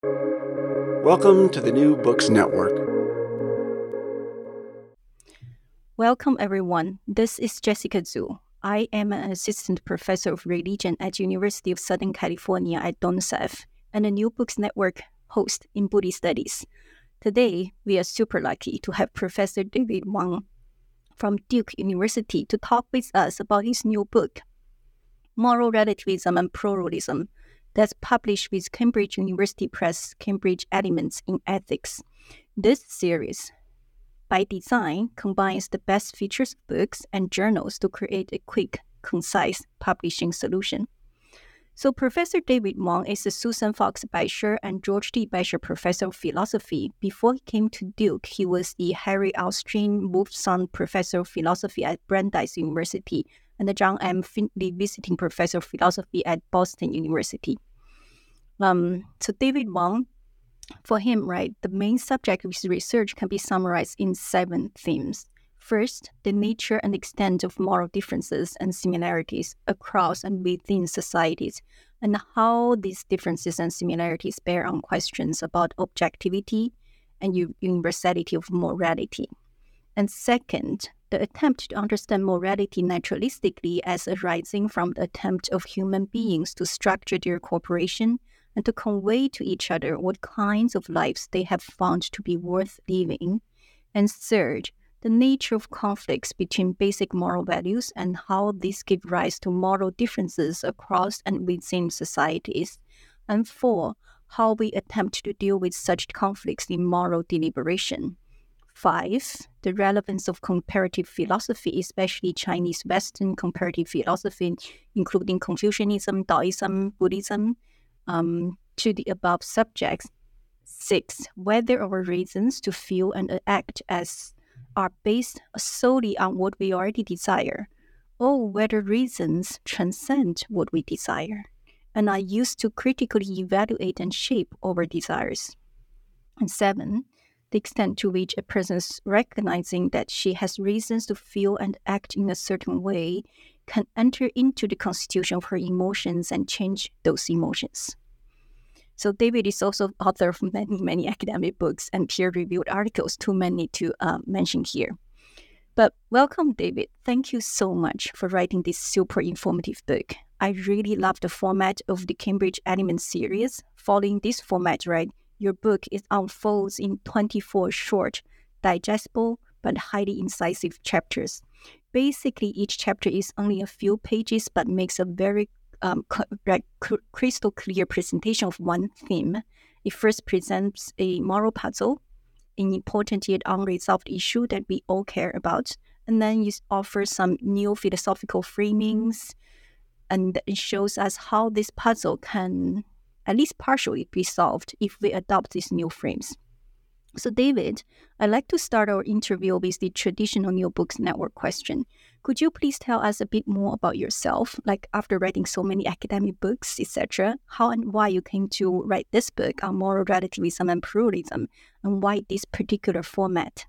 Welcome to the New Books Network. Welcome, everyone. This is Jessica Zu. I am an assistant professor of religion at University of Southern California at Dornsife and a New Books Network host in Buddhist Studies. Today, we are super lucky to have Professor David Wong from Duke University to talk with us about his new book, Moral Relativism and Pluralism, that's published with Cambridge University Press Cambridge Elements in Ethics. This series, by design, combines the best features of books and journals to create a quick, concise publishing solution. So, Professor David Wong is a Susan Fox Beischer and George D. Beischer Professor of Philosophy. Before he came to Duke, he was the Harry Austin Wolfson Professor of Philosophy at Brandeis University and the John M. Findlay Visiting Professor of Philosophy at Boston University. Um, so, David Wong, for him, right, the main subject of his research can be summarized in seven themes. First, the nature and extent of moral differences and similarities across and within societies, and how these differences and similarities bear on questions about objectivity and universality of morality. And second, the attempt to understand morality naturalistically as arising from the attempt of human mm. beings to structure their cooperation and to convey to each other what kinds of lives they have found to be worth living. And third, the nature of conflicts between basic moral values and how these give rise to moral differences across and within societies. And four, how we attempt to deal with such conflicts in moral deliberation. Five, the relevance of comparative philosophy, especially Chinese Western comparative philosophy, including Confucianism, Taoism, Buddhism, um, to the above subjects. Six, whether our reasons to feel and act as are based solely on what we already desire, or whether reasons transcend what we desire and are used to critically evaluate and shape our desires. And seven, the extent to which a person's recognizing that she has reasons to feel and act in a certain way can enter into the constitution of her emotions and change those emotions. So David is also author of many, many academic books and peer-reviewed articles, too many to uh, mention here. But welcome, David. Thank you so much for writing this super informative book. I really love the format of the Cambridge Elements series. Following this format, right, your book is unfolds in 24 short, digestible, but highly incisive chapters. Basically, each chapter is only a few pages, but makes a very um, like crystal clear presentation of one theme. It first presents a moral puzzle, an important yet unresolved issue that we all care about, and then it offers some new philosophical framings, and it shows us how this puzzle can at least partially be solved if we adopt these new frames. So, David, I'd like to start our interview with the traditional New Books Network question. Could you please tell us a bit more about yourself, like after writing so many academic books, etc., how and why you came to write this book on moral relativism and pluralism, and why this particular format?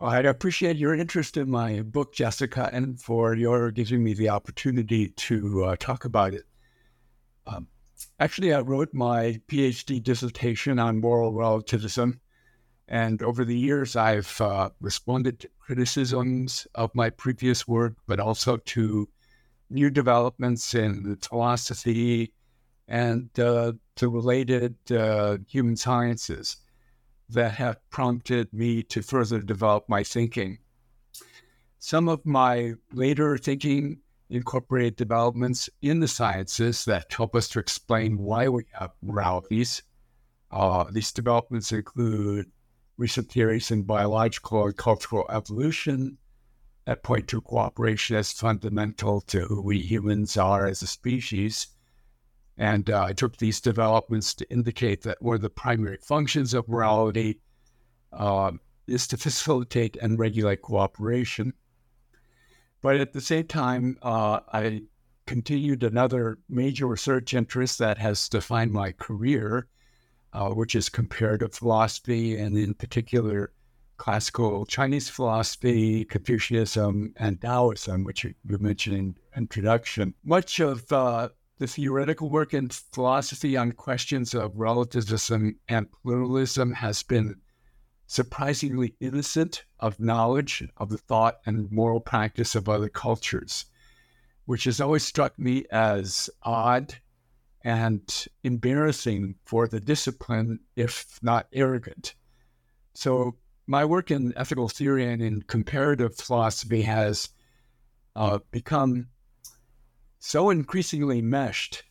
I appreciate your interest in my book, Jessica, and for your giving me the opportunity to uh, talk about it. Um, actually, I wrote my PhD dissertation on moral relativism and over the years, I've uh, responded to criticisms of my previous work, but also to new developments in philosophy and uh, the related uh, human sciences that have prompted me to further develop my thinking. Some of my later thinking incorporated developments in the sciences that help us to explain why we have moralities. Uh, these developments include recent theories in biological and cultural evolution that point to cooperation as fundamental to who we humans are as a species. And uh, I took these developments to indicate that one of the primary functions of morality uh, is to facilitate and regulate cooperation. But at the same time, uh, I continued another major research interest that has defined my career, uh, which is comparative philosophy, and in particular, classical Chinese philosophy, Confucianism, and Taoism, which you mentioned in introduction. Much of uh, the theoretical work in philosophy on questions of relativism and pluralism has been surprisingly innocent of knowledge of the thought and moral practice of other cultures, which has always struck me as odd and embarrassing for the discipline, if not arrogant. So, my work in ethical theory and in comparative philosophy has uh, become so increasingly meshed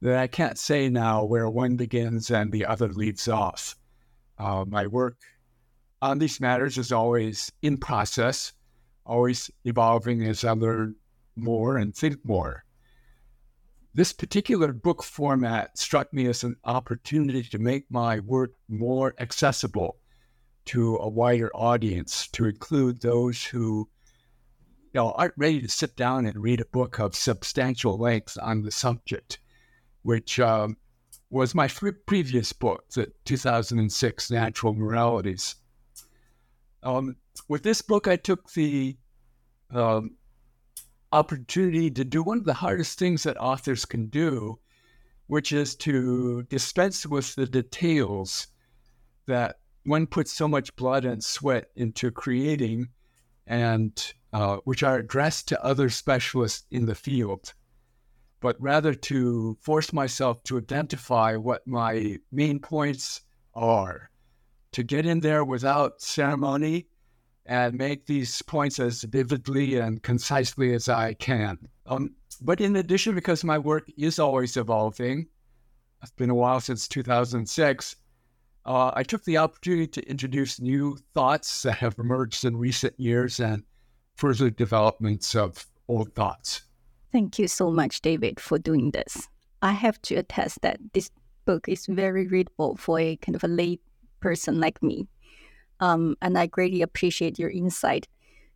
that I can't say now where one begins and the other leaves off. Uh, my work on these matters is always in process, always evolving as I learn more and think more. This particular book format struck me as an opportunity to make my work more accessible to a wider audience, to include those who you know, aren't ready to sit down and read a book of substantial length on the subject, which um, was my previous book, the 2006 Natural Moralities. Um, with this book, I took the um, opportunity to do one of the hardest things that authors can do, which is to dispense with the details that one puts so much blood and sweat into creating and uh, which are addressed to other specialists in the field, but rather to force myself to identify what my main points are, to get in there without ceremony and make these points as vividly and concisely as I can. Um, but in addition, because my work is always evolving, it's been a while since 2006, uh, I took the opportunity to introduce new thoughts that have emerged in recent years and further developments of old thoughts. Thank you so much, David, for doing this. I have to attest that this book is very readable for a kind of a lay person like me um, and I greatly appreciate your insight.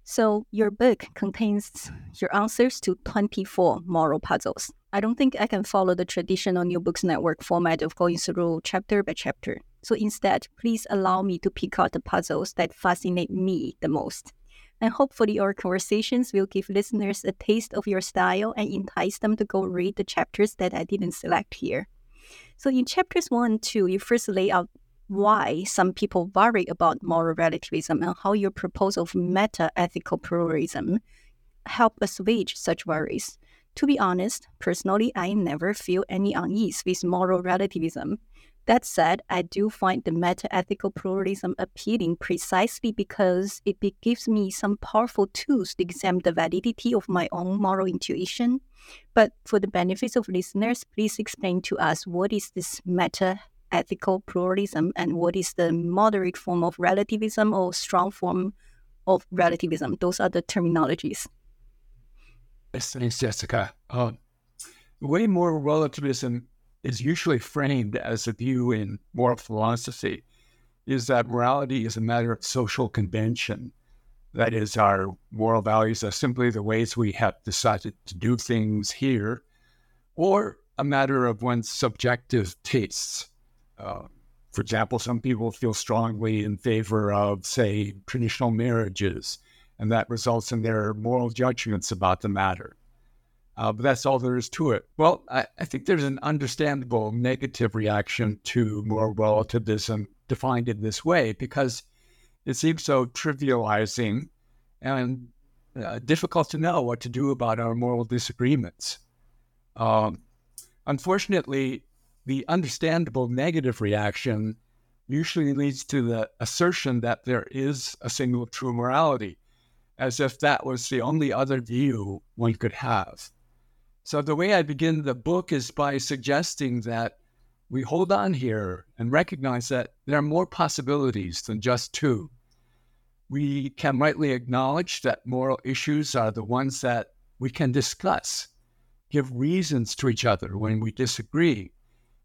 So, your book contains your answers to 24 moral puzzles. I don't think I can follow the traditional New Books Network format of going through chapter by chapter. So, instead, please allow me to pick out the puzzles that fascinate me the most. And hopefully, our conversations will give listeners a taste of your style and entice them to go read the chapters that I didn't select here. So, in chapters one and two, you first lay out why some people worry about moral relativism and how your proposal of meta ethical pluralism help assuage such worries. To be honest, personally, I never feel any unease with moral relativism. That said, I do find the meta ethical pluralism appealing precisely because it gives me some powerful tools to examine the validity of my own moral intuition. But for the benefits of listeners, please explain to us what is this meta ethical pluralism and what is the moderate form of relativism or strong form of relativism. Those are the terminologies. Thanks, Jessica. Uh, way more relativism is usually framed as a view in moral philosophy is that morality is a matter of social convention. That is, our moral values are simply the ways we have decided to do things here, or a matter of one's subjective tastes. For example, some people feel strongly in favor of, say, traditional marriages, and that results in their moral judgments about the matter. Uh, but that's all there is to it. Well, I, I, think there's an understandable negative reaction to moral relativism defined in this way because it seems so trivializing and uh, difficult to know what to do about our moral disagreements. Um, unfortunately, the understandable negative reaction usually leads to the assertion that there is a single true morality, as if that was the only other view one could have. So, the way I begin the book is by suggesting that we hold on here and recognize that there are more possibilities than just two. We can rightly acknowledge that moral issues are the ones that we can discuss, give reasons to each other when we disagree,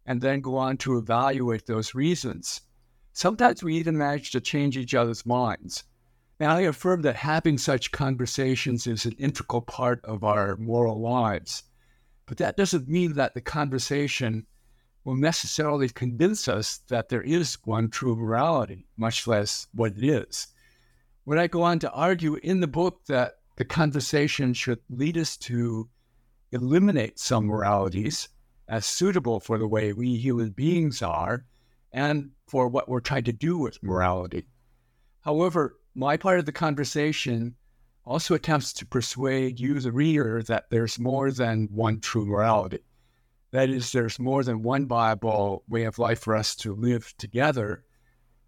and then go on to evaluate those reasons. Sometimes we even manage to change each other's minds. Now, I affirm that having such conversations is an integral part of our moral lives. But that doesn't mean that the conversation will necessarily convince us that there is one true morality, much less what it is. When I go on to argue in the book that the conversation should lead us to eliminate some moralities as suitable for the way we human beings are and for what we're trying to do with morality. However, my part of the conversation also attempts to persuade you, the reader, that there's more than one true morality. That is, there's more than one viable way of life for us to live together.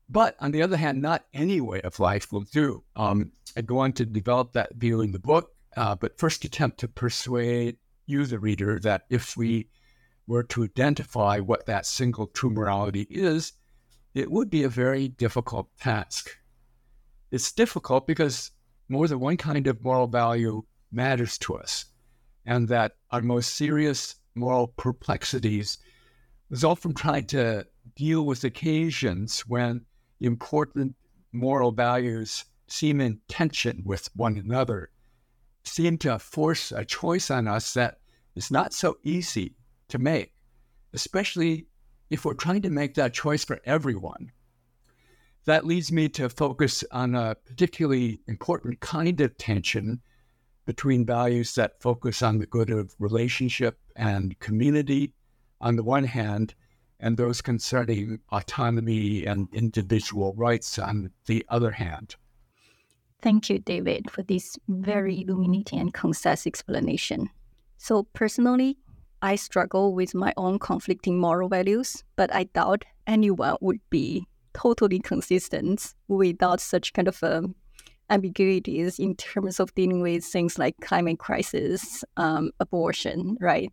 But on the other hand, not any way of life will do. Um, I go on to develop that view in the book, uh, but first attempt to persuade you, the reader, that if we were to identify what that single true morality is, it would be a very difficult task. It's difficult because more than one kind of moral value matters to us, and that our most serious moral perplexities result from trying to deal with occasions when important moral values seem in tension with one another, seem to force a choice on us that is not so easy to make, especially if we're trying to make that choice for everyone that leads me to focus on a particularly important kind of tension between values that focus on the good of relationship and community on the one hand, and those concerning autonomy and individual rights on the other hand. Thank you, David, for this very illuminating and concise explanation. So, personally, I struggle with my own conflicting moral values, but I doubt anyone would be totally consistent without such kind of um, ambiguities in terms of dealing with things like climate crisis, um, abortion, right?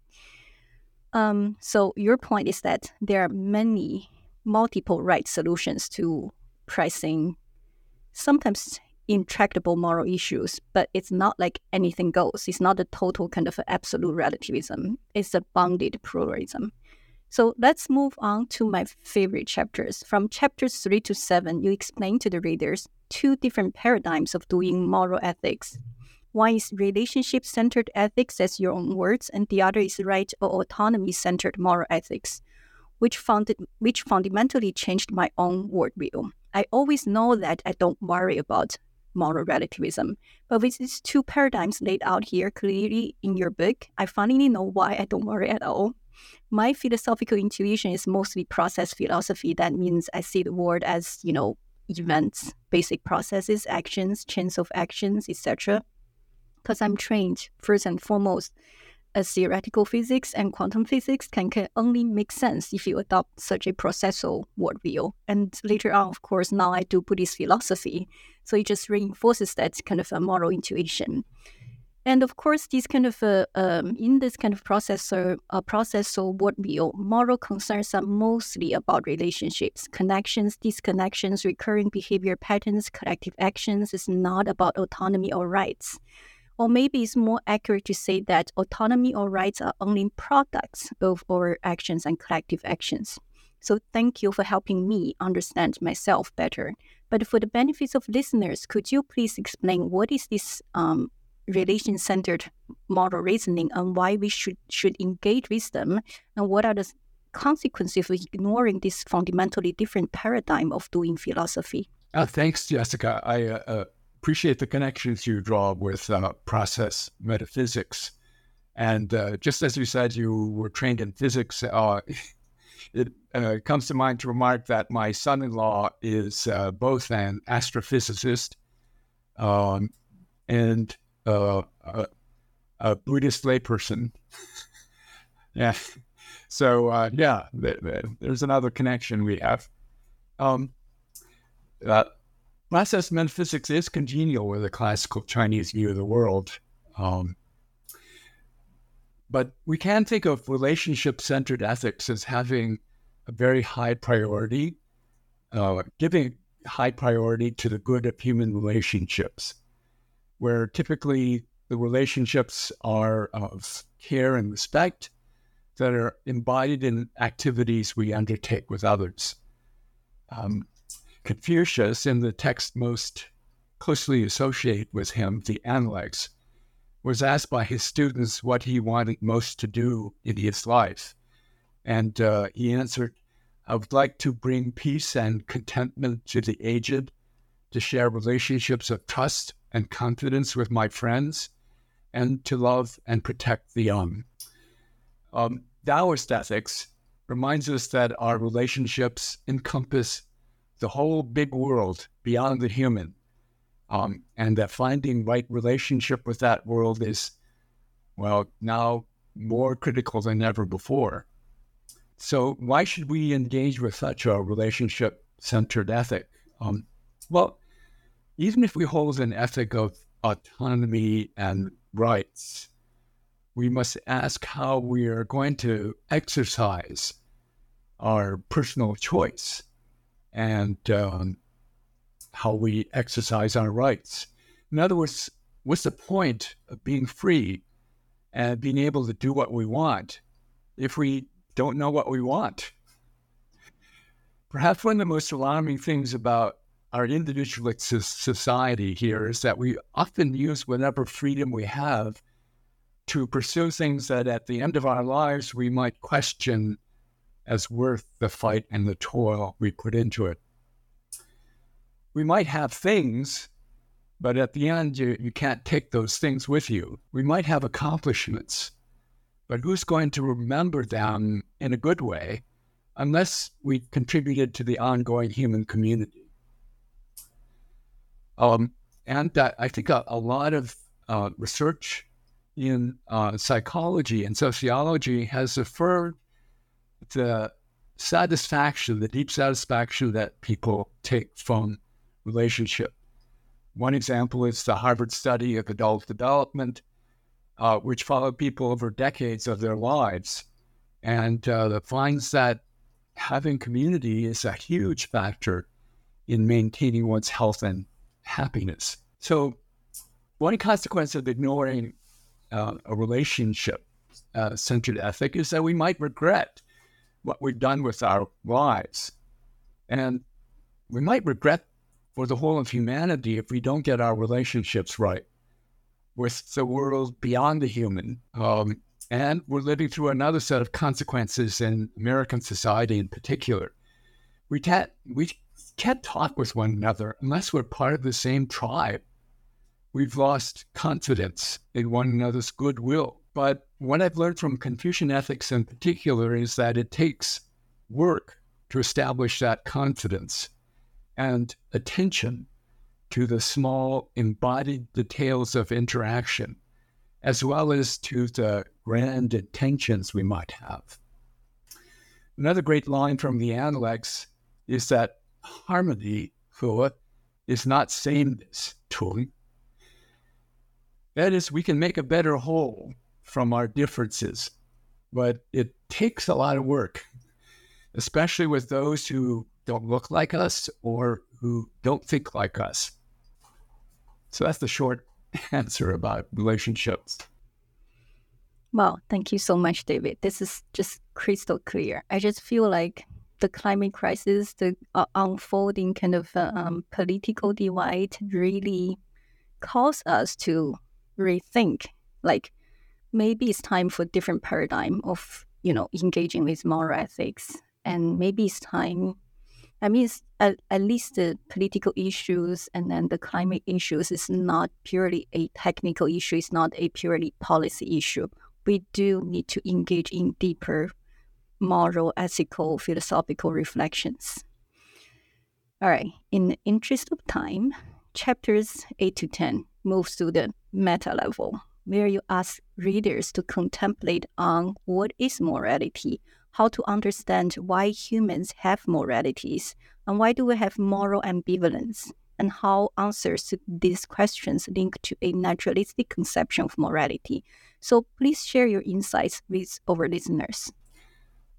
Um, so your point is that there are many multiple right solutions to pricing, sometimes intractable moral issues, but it's not like anything goes. It's not a total kind of absolute relativism. It's a bounded pluralism. So let's move on to my favorite chapters. From chapters 3 to 7, you explain to the readers two different paradigms of doing moral ethics. One is relationship centered ethics, as your own words, and the other is right or autonomy centered moral ethics, which, found, which fundamentally changed my own worldview. I always know that I don't worry about moral relativism. But with these two paradigms laid out here clearly in your book, I finally know why I don't worry at all my philosophical intuition is mostly process philosophy. That means I see the world as, you know, events, basic processes, actions, chains of actions, etc. Because I'm trained first and foremost as theoretical physics and quantum physics can, can only make sense if you adopt such a processual worldview. And later on, of course, now I do Buddhist philosophy. So it just reinforces that kind of a moral intuition. And of course, this kind of uh, um, in this kind of process processor uh, processor worldview, moral concerns are mostly about relationships, connections, disconnections, recurring behavior patterns, collective actions. It's not about autonomy or rights. Or maybe it's more accurate to say that autonomy or rights are only products of our actions and collective actions. So thank you for helping me understand myself better. But for the benefits of listeners, could you please explain what is this um, relation centered model reasoning and why we should should engage with them and what are the consequences of ignoring this fundamentally different paradigm of doing philosophy. Uh, thanks, Jessica. I uh, uh, appreciate the connections you draw with uh, process metaphysics. And uh, just as you said, you were trained in physics. Uh, it comes to mind to remark that my son-in-law is both an astrophysicist um, and uh, a, a, Buddhist layperson. yeah. So uh, yeah, th- th- there's another connection we have. Um, uh, process metaphysics is congenial with the classical Chinese view of the world. Um, but we can think of relationship centered ethics as having a very high priority, uh, giving high priority to the good of human relationships where typically the relationships are of care and respect that are embodied in activities we undertake with others. Um, Confucius, in the text most closely associated with him, the Analects, was asked by his students what he wanted most to do in his life. And uh, he answered, I would like to bring peace and contentment to the aged, to share relationships of trust and confidence with my friends and to love and protect the young. Um, Taoist ethics reminds us that our relationships encompass the whole big world beyond the human, um, and that finding right relationship with that world is, well, now more critical than ever before. So, why should we engage with such a relationship centered ethic? Um, well, even if we hold an ethic of autonomy and rights, we must ask how we are going to exercise our personal choice and um, how we exercise our rights. In other words, what's the point of being free and being able to do what we want if we don't know what we want? Perhaps one of the most alarming things about our individualist society here is that we often use whatever freedom we have to pursue things that at the end of our lives we might question as worth the fight and the toil we put into it. We might have things, but at the end, you, you can't take those things with you. We might have accomplishments, but who's going to remember them in a good way unless we contributed to the ongoing human community? Um, and I think a, a lot of uh, research in uh, psychology and sociology has affirmed the satisfaction, the deep satisfaction that people take from relationship. One example is the Harvard study of adult development, uh, which followed people over decades of their lives, and uh, finds that having community is a huge factor in maintaining one's health and happiness. So, one consequence of ignoring uh, a relationship uh, centered ethic is that we might regret what we've done with our lives. And we might regret for the whole of humanity if we don't get our relationships right with the world beyond the human. Um, and we're living through another set of consequences in American society in particular. We can't, we can't talk with one another unless we're part of the same tribe. We've lost confidence in one another's goodwill. But what I've learned from Confucian ethics in particular is that it takes work to establish that confidence and attention to the small embodied details of interaction, as well as to the grand intentions we might have. Another great line from the Analects is that harmony for is not sameness. That is, we can make a better whole from our differences, but it takes a lot of work, especially with those who don't look like us or who don't think like us. So that's the short answer about relationships. Wow, thank you so much, David. This is just crystal clear. I just feel like the climate crisis, the uh, unfolding kind of uh, um, political divide really calls us to rethink like maybe it's time for a different paradigm of you know engaging with moral ethics and maybe it's time i mean at, at least the political issues and then the climate issues is not purely a technical issue it's not a purely policy issue we do need to engage in deeper moral, ethical, philosophical reflections. All right, in the interest of time, chapters 8 to 10 moves to the meta level, where you ask readers to contemplate on what is morality, how to understand why humans have moralities, and why do we have moral ambivalence, and how answers to these questions link to a naturalistic conception of morality. So please share your insights with our listeners.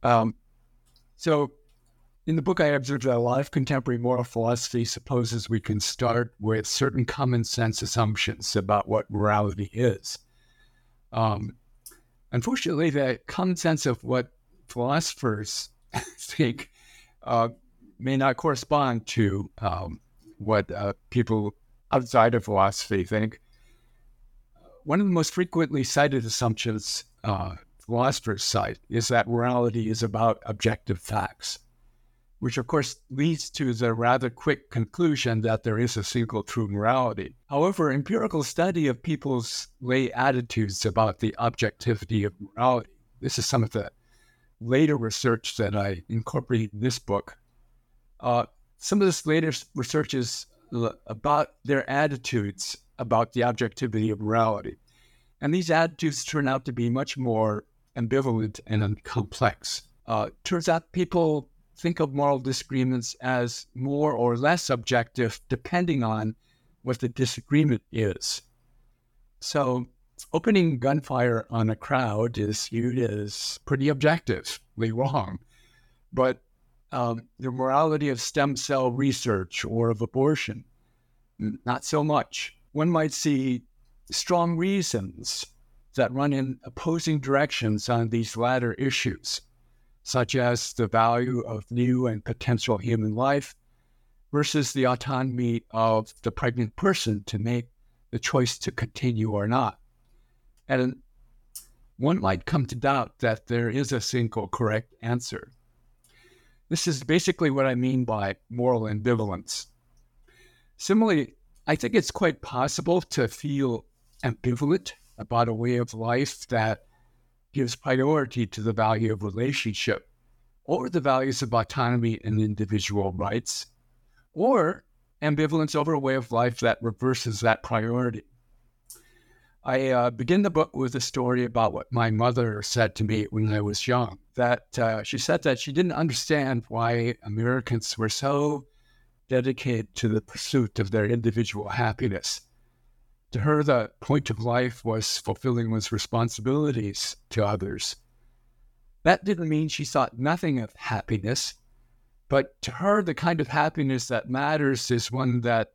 Um, so, in the book, I observed that a lot of contemporary moral philosophy supposes we can start with certain common sense assumptions about what morality is. Um, unfortunately, the common sense of what philosophers think uh, may not correspond to um, what uh, people outside of philosophy think. One of the most frequently cited assumptions uh, philosophers cite is that morality is about objective facts. which of course leads to the rather quick conclusion that there is a single true morality. However, empirical study of people's lay attitudes about the objectivity of morality, this is some of the later research that I incorporated in this book. Uh, some of this later research is about their attitudes about the objectivity of morality. And these attitudes turn out to be much more ambivalent and complex. Uh, turns out people think of moral disagreements as more or less objective depending on what the disagreement is. So, opening gunfire on a crowd is viewed as pretty objectively wrong. But um, the morality of stem cell research or of abortion, not so much. One might see strong reasons that run in opposing directions on these latter issues such as the value of new and potential human life versus the autonomy of the pregnant person to make the choice to continue or not. And one might come to doubt that there is a single correct answer. This is basically what I mean by moral ambivalence. Similarly, I think it's quite possible to feel ambivalent about a way of life that gives priority to the value of relationship or the values of autonomy and individual rights, or ambivalence over a way of life that reverses that priority. I uh, begin the book with a story about what my mother said to me when I was young. That uh, she said that she didn't understand why Americans were so dedicated to the pursuit of their individual happiness to her, the point of life was fulfilling one's responsibilities to others. That didn't mean she thought nothing of happiness, but to her, the kind of happiness that matters is one that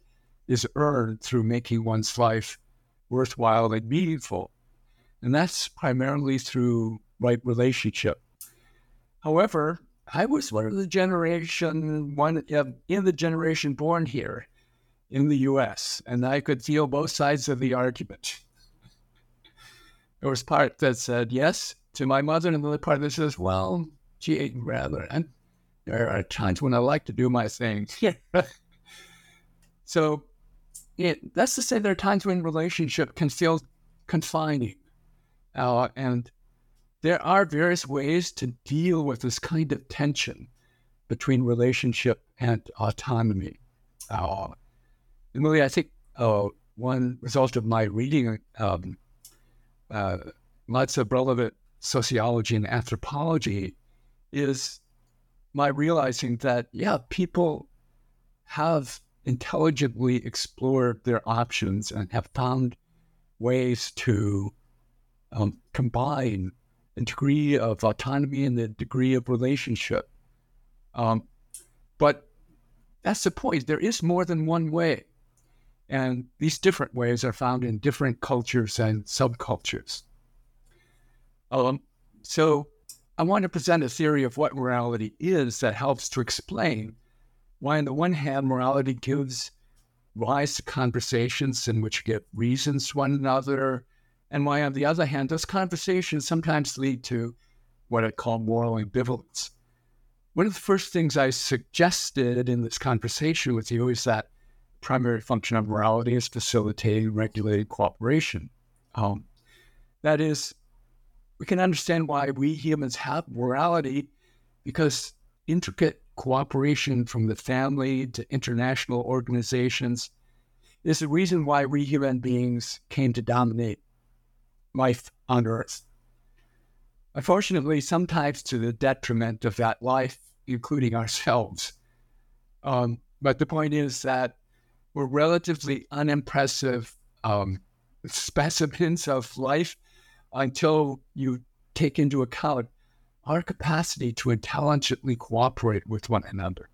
is earned through making one's life worthwhile and meaningful. And that's primarily through right relationship. However, I was one of the generation, one in the generation born here in the US, and I could feel both sides of the argument. There was part that said yes to my mother, and the other part that says, well, gee, rather. And there are times when I like to do my thing. so it, that's to say, there are times when relationship can feel confining. Uh, and there are various ways to deal with this kind of tension between relationship and autonomy. Uh, Emily, I think uh, one result of my reading um, uh, lots of relevant sociology and anthropology is my realizing that, yeah, people have intelligently explored their options and have found ways to um, combine a degree of autonomy and the degree of relationship. Um, but that's the point. There is more than one way. And these different ways are found in different cultures and subcultures. Um, so I want to present a theory of what morality is that helps to explain why, on the one hand, morality gives rise to conversations in which you get reasons to one another, and why, on the other hand, those conversations sometimes lead to what I call moral ambivalence. One of the first things I suggested in this conversation with you is that primary function of morality is facilitating regulated cooperation. Um, that is, we can understand why we humans have morality because intricate cooperation from the family to international organizations is the reason why we human beings came to dominate life on Earth. Unfortunately, sometimes to the detriment of that life, including ourselves. Um, but the point is that we're relatively unimpressive um, specimens of life until you take into account our capacity to intelligently cooperate with one another.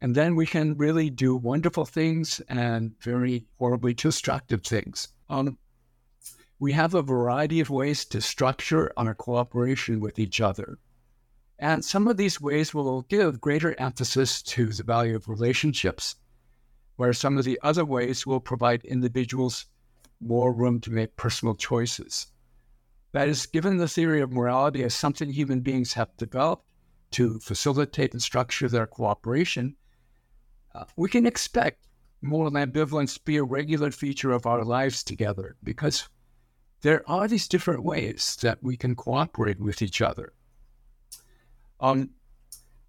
And then we can really do wonderful things and very horribly destructive things. Um, we have a variety of ways to structure our cooperation with each other. And some of these ways will give greater emphasis to the value of relationships where some of the other ways will provide individuals more room to make personal choices. That is, given the theory of morality as something human beings have developed, to facilitate and structure their cooperation, uh, we can expect moral ambivalence to be a regular feature of our lives together because there are these different ways that we can cooperate with each other. Um,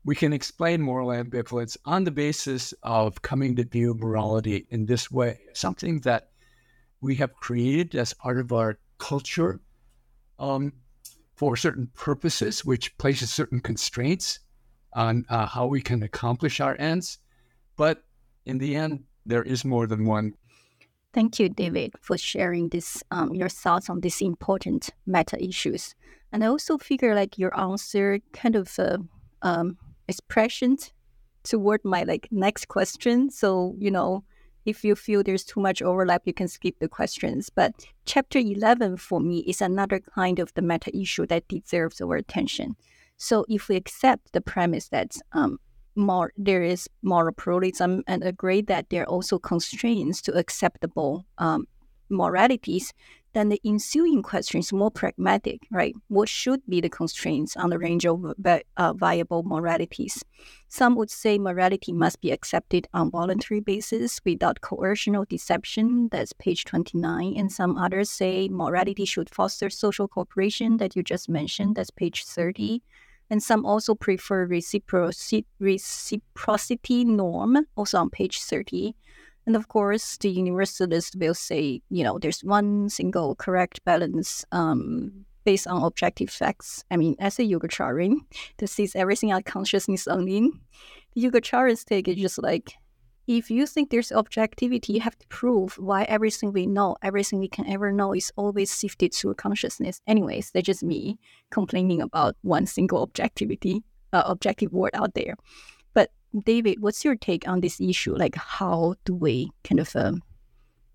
we can explain moral ambivalence on the basis of coming to view morality in this way, something that we have created as part of our culture um, for certain purposes, which places certain constraints on uh, how we can accomplish our ends. But in the end, there is more than one. Thank you, David, for sharing this um, your thoughts on these important meta issues. And I also figure like your answer kind of uh, um, toward my like next question. So you know, if you feel there's too much overlap, you can skip the questions. But chapter eleven for me is another kind of the meta issue that deserves our attention. So if we accept the premise that um, more there is moral pluralism and agree that there are also constraints to acceptable um, moralities, then the ensuing question is more pragmatic, right? What should be the constraints on the range of uh, viable moralities? Some would say morality must be accepted on voluntary basis without coercion or deception. That's page 29. And some others say morality should foster social cooperation that you just mentioned. That's page 30 and some also prefer reciprocity norm, also on page 30. And of course, the universalist will say, you know, there's one single correct balance um, based on objective facts. I mean, as a Yogacharan that sees everything as consciousness only, the Yogacharan's take is just like, if you think there's objectivity, you have to prove why everything we know, everything we can ever know is always sifted through consciousness. Anyways, that's just me complaining about one single objectivity, uh, objective word out there. David, what's your take on this issue? Like, how do we kind of um,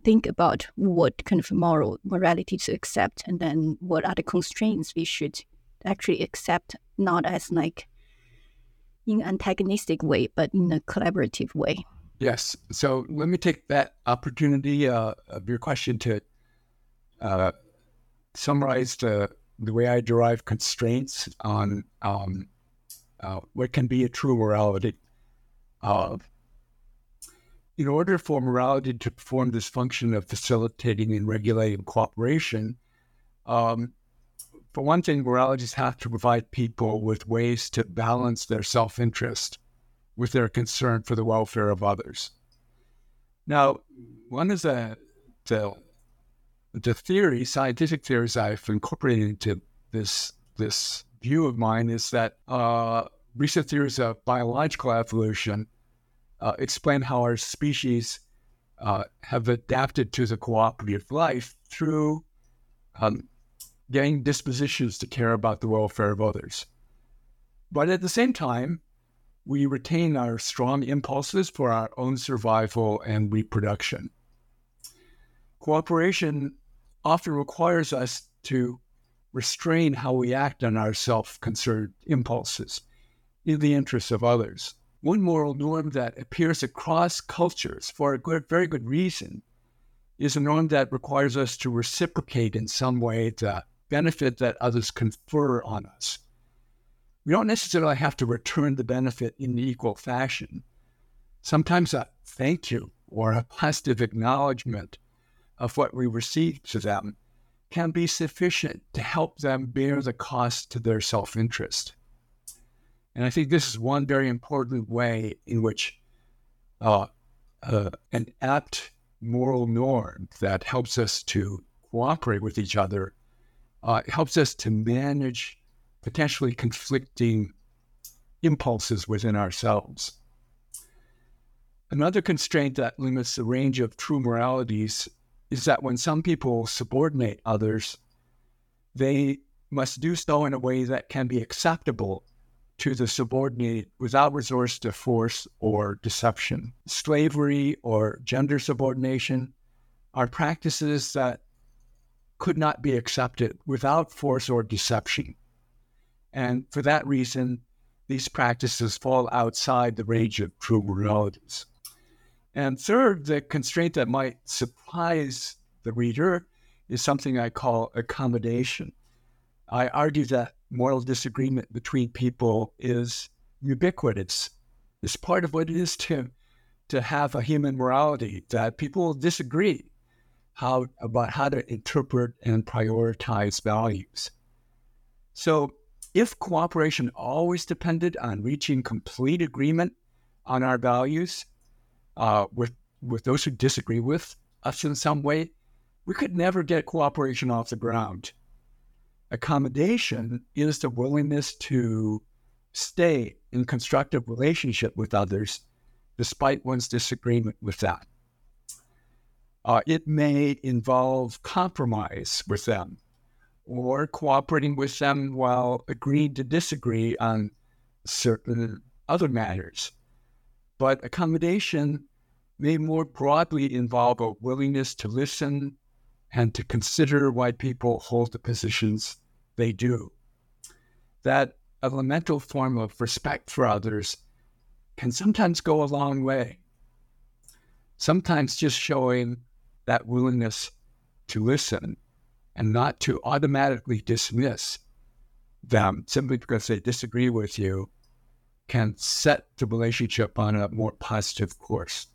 think about what kind of moral morality to accept, and then what are the constraints we should actually accept, not as like in antagonistic way, but in a collaborative way? Yes. So let me take that opportunity uh, of your question to uh, summarize the, the way I derive constraints on um, uh, what can be a true morality. Uh, in order for morality to perform this function of facilitating and regulating cooperation, um, for one thing, moralities have to provide people with ways to balance their self interest with their concern for the welfare of others. Now, one of the, the, the theory, scientific theories I've incorporated into this, this view of mine is that uh, recent theories of biological evolution uh, explain how our species uh, have adapted to the cooperative life through um, getting dispositions to care about the welfare of others. But at the same time, we retain our strong impulses for our own survival and reproduction. Cooperation often requires us to restrain how we act on our self concerned impulses in the interests of others. One moral norm that appears across cultures for a good, very good reason is a norm that requires us to reciprocate in some way the benefit that others confer on us we don't necessarily have to return the benefit in equal fashion. Sometimes a thank you or a positive acknowledgement of what we receive to them can be sufficient to help them bear the cost to their self interest. And I think this is one very important way in which uh, uh, an apt moral norm that helps us to cooperate with each other uh, helps us to manage potentially conflicting impulses within ourselves. Another constraint that limits the range of true moralities is that when some people subordinate others, they must do so in a way that can be acceptable to the subordinate without resource to force or deception. Slavery or gender subordination are practices that could not be accepted without force or deception. And for that reason, these practices fall outside the range of true moralities. And third, the constraint that might surprise the reader is something I call accommodation. I argue that moral disagreement between people is ubiquitous. It's part of what it is to to have a human morality that people disagree how about how to interpret and prioritize values. So if cooperation always depended on reaching complete agreement on our values uh, with with those who disagree with us in some way, we could never get cooperation off the ground. Accommodation is the willingness to stay in constructive relationship with others despite one's disagreement with that. Uh, it may involve compromise with them or cooperating with them while agreeing to disagree on certain other matters. But accommodation may more broadly involve a willingness to listen and to consider why people hold the positions they do. That elemental form of respect for others can sometimes go a long way. Sometimes just showing that willingness to listen and not to automatically dismiss them simply because they disagree with you can set the relationship on a more positive course.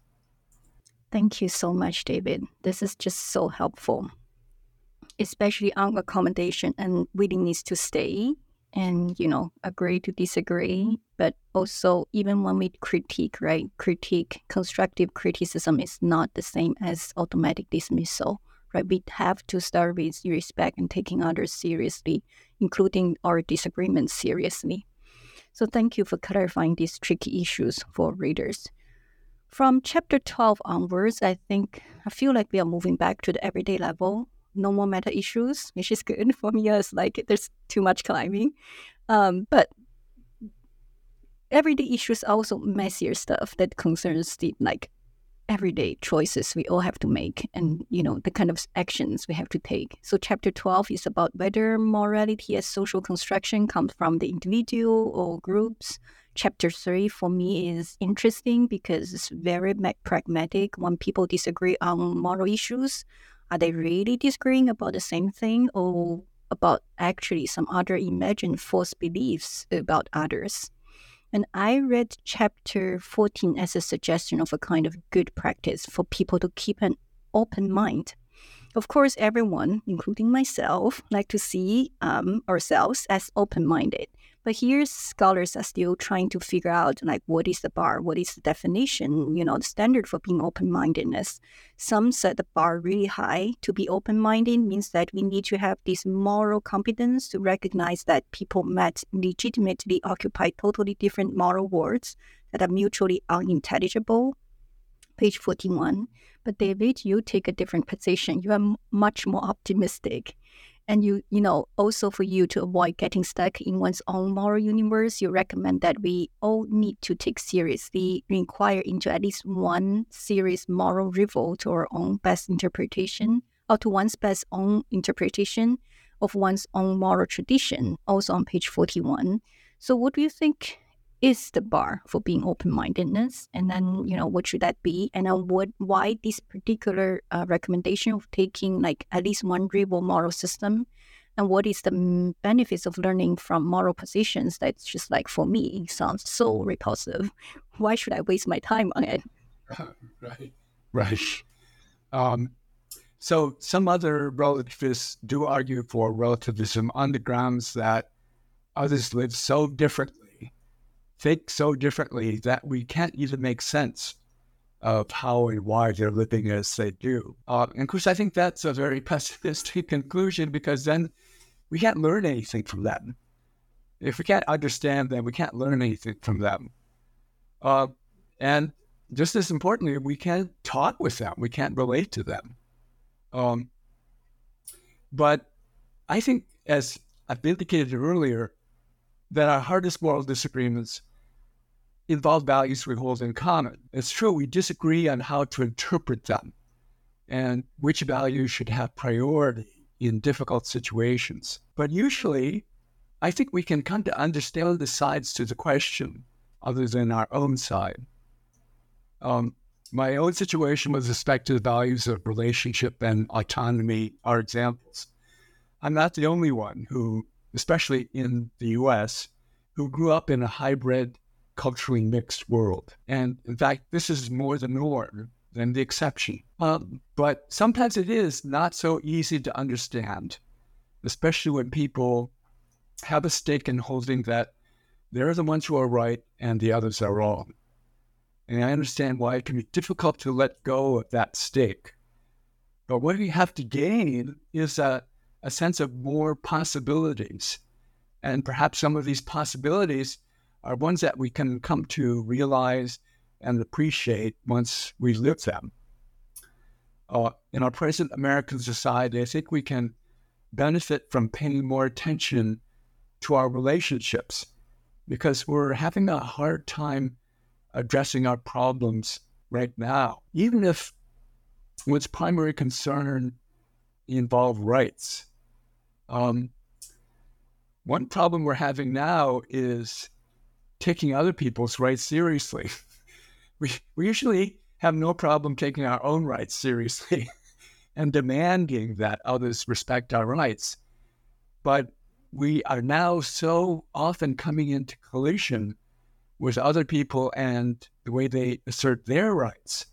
Thank you so much, David. This is just so helpful, especially on accommodation and willingness to stay and, you know, agree to disagree. But also, even when we critique, right? Critique, constructive criticism is not the same as automatic dismissal, right? We have to start with respect and taking others seriously, including our disagreements seriously. So, thank you for clarifying these tricky issues for readers. From chapter 12 onwards, I think I feel like we are moving back to the everyday level. No more meta issues, which is good for me as like there's too much climbing. Um, but everyday issues are also messier stuff that concerns the like everyday choices we all have to make and you know the kind of actions we have to take so chapter 12 is about whether morality as social construction comes from the individual or groups chapter three for me is interesting because it's very pragmatic. When people disagree on moral issues, are they really disagreeing about the same thing or about actually some other imagined false beliefs about others? And I read chapter 14 as a suggestion of a kind of good practice for people to keep an open mind. Of course, everyone, including myself, like to see um, ourselves as open-minded. But here, scholars are still trying to figure out like what is the bar, what is the definition, you know, the standard for being open-mindedness. Some set the bar really high. To be open-minded means that we need to have this moral competence to recognize that people might legitimately occupy totally different moral worlds that are mutually unintelligible. Page 41. But David, you take a different position. You are much more optimistic and you you know also for you to avoid getting stuck in one's own moral universe you recommend that we all need to take seriously inquire into at least one serious moral revolt to our own best interpretation or to one's best own interpretation of one's own moral tradition also on page 41 so what do you think is the bar for being open-mindedness and then you know what should that be? And then what why this particular uh, recommendation of taking like at least one rival moral system? And what is the benefits of learning from moral positions? That's just like for me sounds so repulsive. Why should i waste my time on it? Right. Right. Um, so some other relativists do argue for relativism on the grounds that others live so differently think so differently that we can't even make sense of how and why they're living as they do. Uh, and of course, I think that's a very pessimistic conclusion because then we can't learn anything from them. If we can't understand them, we can't learn anything from them. Uh, and just as importantly, we can't talk with them, we can't relate to them. Um, but I think, as I've indicated earlier, that our hardest moral disagreements involve values we hold in common. It's true, we disagree on how to interpret them and which values should have priority in difficult situations. But usually, I think we can come to understand the sides to the question other than our own side. Um, my own situation with respect to the values of relationship and autonomy are examples. I'm not the only one who especially in the US, who grew up in a hybrid, culturally mixed world. And in fact, this is more the norm than the exception. Um, but sometimes it is not so easy to understand, especially when people have a stake in holding that they're the ones who are right and the others are wrong. And I understand why it can be difficult to let go of that stake. But what we have to gain is a, a sense of more possibilities. And perhaps some of these possibilities are ones that we can come to realize and appreciate once we live them. Uh, in our present American society, I think we can benefit from paying more attention to our relationships because we're having a hard time addressing our problems right now, even if one's primary concern involve rights. Um, one problem we're having now is taking other people's rights seriously. we, we usually have no problem taking our own rights seriously and demanding that others respect our rights. But we are now so often coming into collision with other people and the way they assert their rights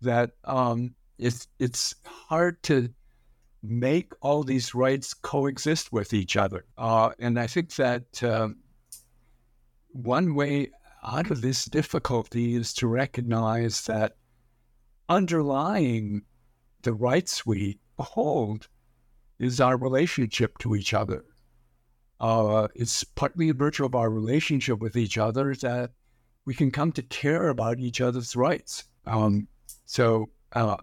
that um, it's it's hard to make all these rights coexist with each other. Uh, and I think that um, one way out of this difficulty is to recognize that underlying the rights we hold is our relationship to each other. Uh, it's partly in virtue of our relationship with each other that we can come to care about each other's rights. Um, so uh,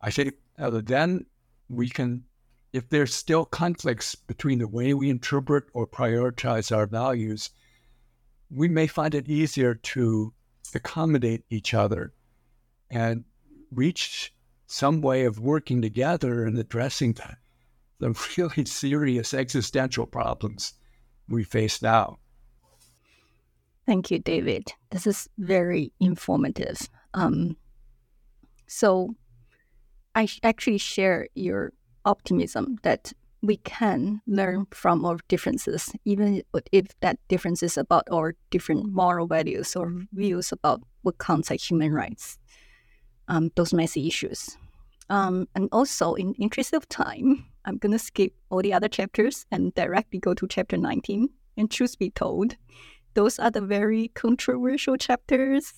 I think uh, then we can, if there's still conflicts between the way we interpret or prioritize our values, we may find it easier to accommodate each other and reach some way of working together and addressing the, the really serious existential problems we face now. Thank you, David. This is very informative. Um, so, I actually share your optimism that we can learn from our differences, even if that difference is about our different moral values or views about what counts as human rights, um, those messy issues. Um, and also, in interest of time, I'm going to skip all the other chapters and directly go to chapter 19. And truth be told, those are the very controversial chapters.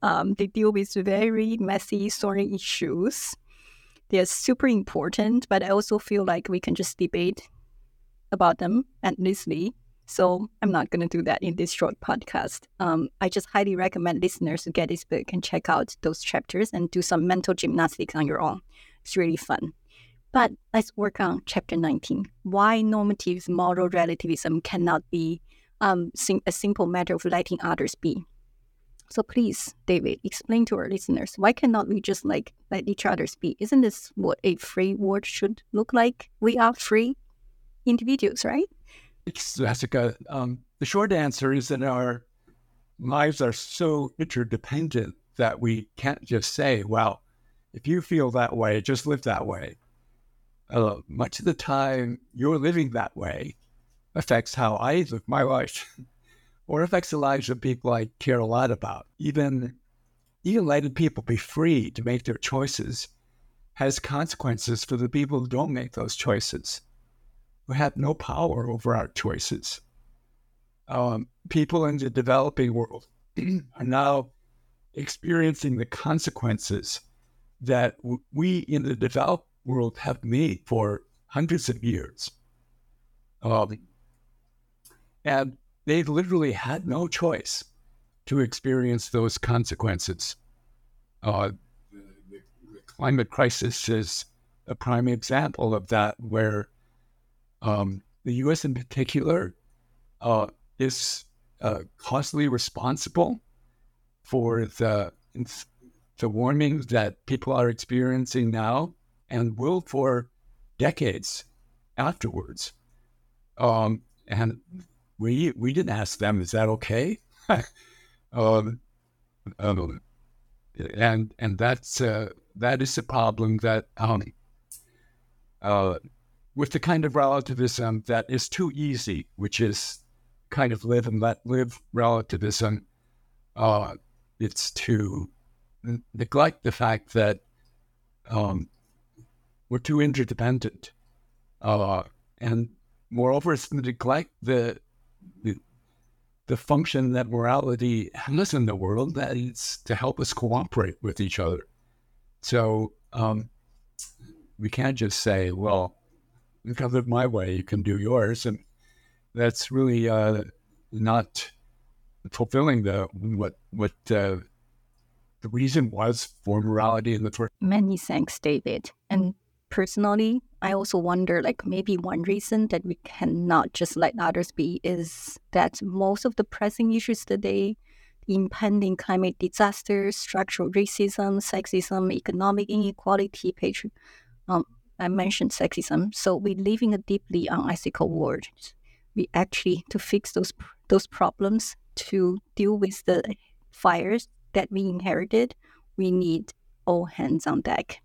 Um, they deal with very messy, thorny issues they're super important, but I also feel like we can just debate about them endlessly. So I'm not going to do that in this short podcast. Um, I just highly recommend listeners to get this book and check out those chapters and do some mental gymnastics on your own. It's really fun. But let's work on chapter 19. Why normative moral relativism cannot be um, a simple matter of letting others be. So please, David, explain to our listeners why cannot we just like let each other speak? Isn't this what a free world should look like? We are free individuals, right? Jessica, um, the short answer is that our lives are so interdependent that we can't just say, well, if you feel that way, just live that way. Uh, much of the time, you're living that way affects how I live my life. or affects the lives of people I care a lot about. Even, even letting people be free to make their choices has consequences for the people who don't make those choices, who have no power over our choices. Um, people in the developing world are now experiencing the consequences that we in the developed world have made for hundreds of years. Um, and they literally had no choice to experience those consequences. Uh, the, the, climate crisis is a prime example of that, where um, the U.S. in particular uh, is uh, causally responsible for the the warming that people are experiencing now and will for decades afterwards. Um, and we we didn't ask them, is that okay? um, um, and and that's uh, that is a problem that um, uh, with the kind of relativism that is too easy, which is kind of live and let live relativism. Uh, it's to neglect the fact that um, we're too interdependent. Uh, and moreover, it's to neglect the, the, the function that morality has in the world that is to help us cooperate with each other. So um, we can't just say, well, you can live my way, you can do yours. And that's really uh, not fulfilling the what what uh, the reason was for morality in the first. Many thanks, David. And personally, I also wonder like maybe one reason that we cannot just let others be is that most of the pressing issues today, impending climate disaster, structural racism, sexism, economic inequality, patri- um, I mentioned sexism. So we live in a deeply unethical world. We actually to fix those those problems, to deal with the fires that we inherited, we need all hands on deck.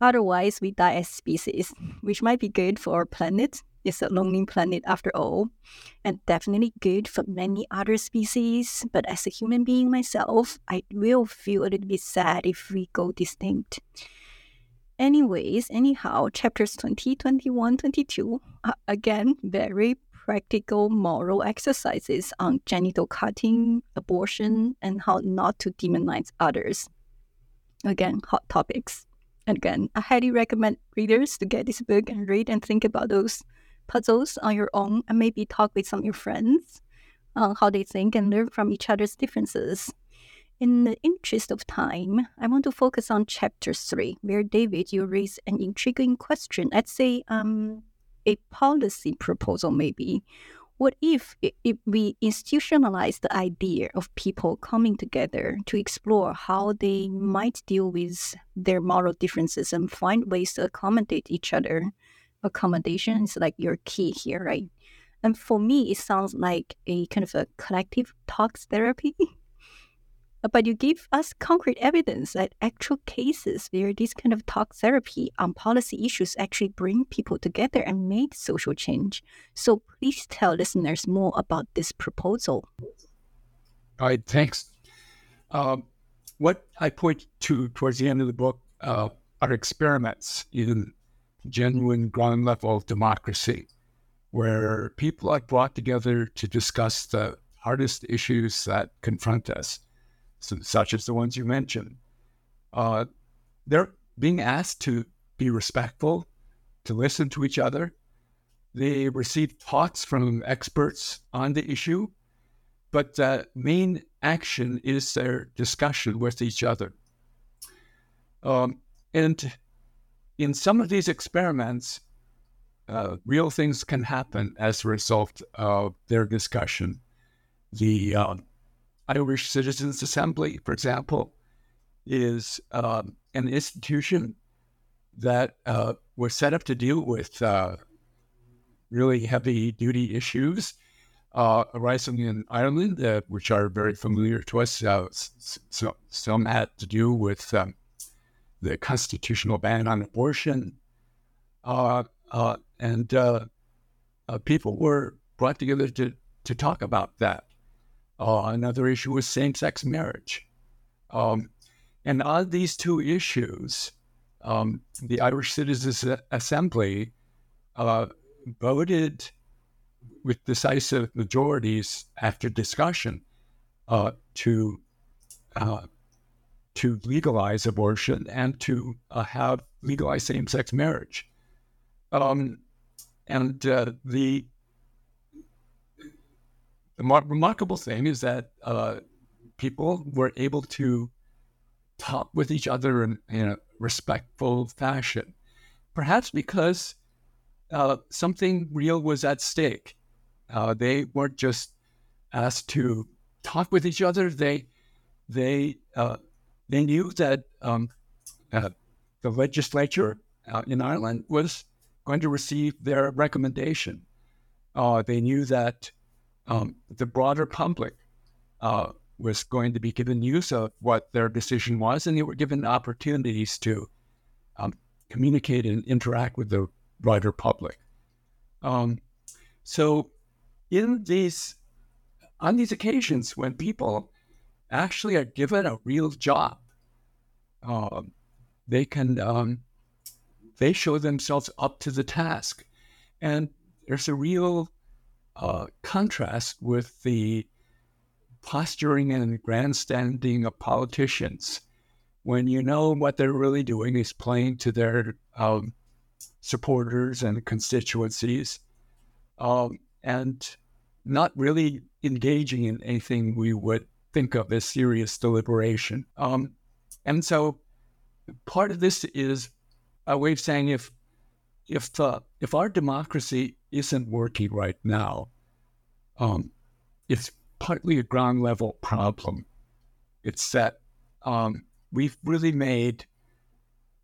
Otherwise, we die as species, which might be good for our planet. It's a lonely planet after all, and definitely good for many other species. But as a human being myself, I will feel a little bit sad if we go distinct. Anyways, anyhow, chapters 20, 21, 22 are again very practical moral exercises on genital cutting, abortion, and how not to demonize others. Again, hot topics. Again, I highly recommend readers to get this book and read and think about those puzzles on your own and maybe talk with some of your friends on how they think and learn from each other's differences. In the interest of time, I want to focus on chapter three, where David, you raise an intriguing question. Let's say um, a policy proposal, maybe. What if, if we institutionalize the idea of people coming together to explore how they might deal with their moral differences and find ways to accommodate each other? Accommodation is like your key here, right? And for me, it sounds like a kind of a collective talks therapy. but you give us concrete evidence that actual cases where this kind of talk therapy on policy issues actually bring people together and make social change. So please tell listeners more about this proposal. All right, thanks. Um, what I point to towards the end of the book uh, are experiments in genuine ground level democracy, where people are brought together to discuss the hardest issues that confront us such as the ones you mentioned. Uh, they're being asked to be respectful, to listen to each other. They receive thoughts from experts on the issue, but the main action is their discussion with each other. Um, and in some of these experiments, uh, real things can happen as a result of their discussion. The uh, Irish Citizens Assembly, for example, is um, an institution that uh, was set up to deal with uh, really heavy duty issues uh, arising in Ireland, uh, which are very familiar to us. Uh, so, some had to do with um, the constitutional ban on abortion. Uh, and people were brought together to, to talk about that. Uh, another issue was same sex marriage. Um, and on these two issues, um, the Irish Citizens Assembly uh, voted with decisive majorities after discussion uh, to uh, to legalize abortion and to uh, have legalized same-sex marriage. Um, and uh, the the mar- remarkable thing is that uh, people were able to talk with each other in, in a respectful fashion, perhaps because uh, something real was at stake. Uh, they weren't just asked to talk with each other; they they uh, they knew that um, uh, the legislature uh, in Ireland was going to receive their recommendation. they knew that um, the broader public uh, was going to be given use of what their decision was, and they were given opportunities to um, communicate and interact with the broader public. Um, so, in these on these occasions when people actually are given a real job, um, they can um, they show themselves up to the task, and there's a real uh, contrast with the posturing and grandstanding of politicians when you know what they're really doing is playing to their um, supporters and constituencies um, and not really engaging in anything we would think of as serious deliberation. Um, and so part of this is a way of saying if if uh, if our democracy isn't working right now, um, it's partly a ground level problem. It's that um, we've really made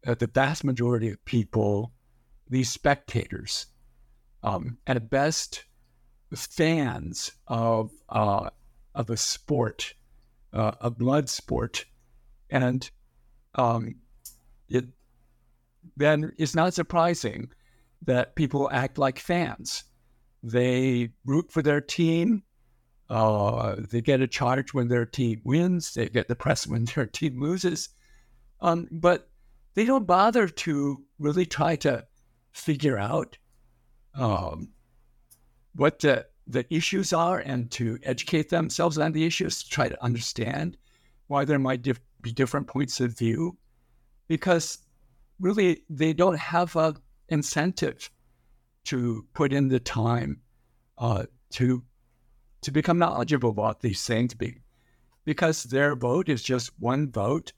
uh, the vast majority of people these spectators, um, at best, fans of uh, of a sport, uh, a blood sport, and um, it then it's not surprising that people act like fans. They root for their team. Uh, they get a charge when their team wins. They get depressed when their team loses. Um, but they don't bother to really try to figure out um, what the, the issues are and to educate themselves on the issues, to try to understand why there might dif- be different points of view, because really they don't have a incentive to put in the time uh, to to become knowledgeable about these things, be, because their vote is just one vote,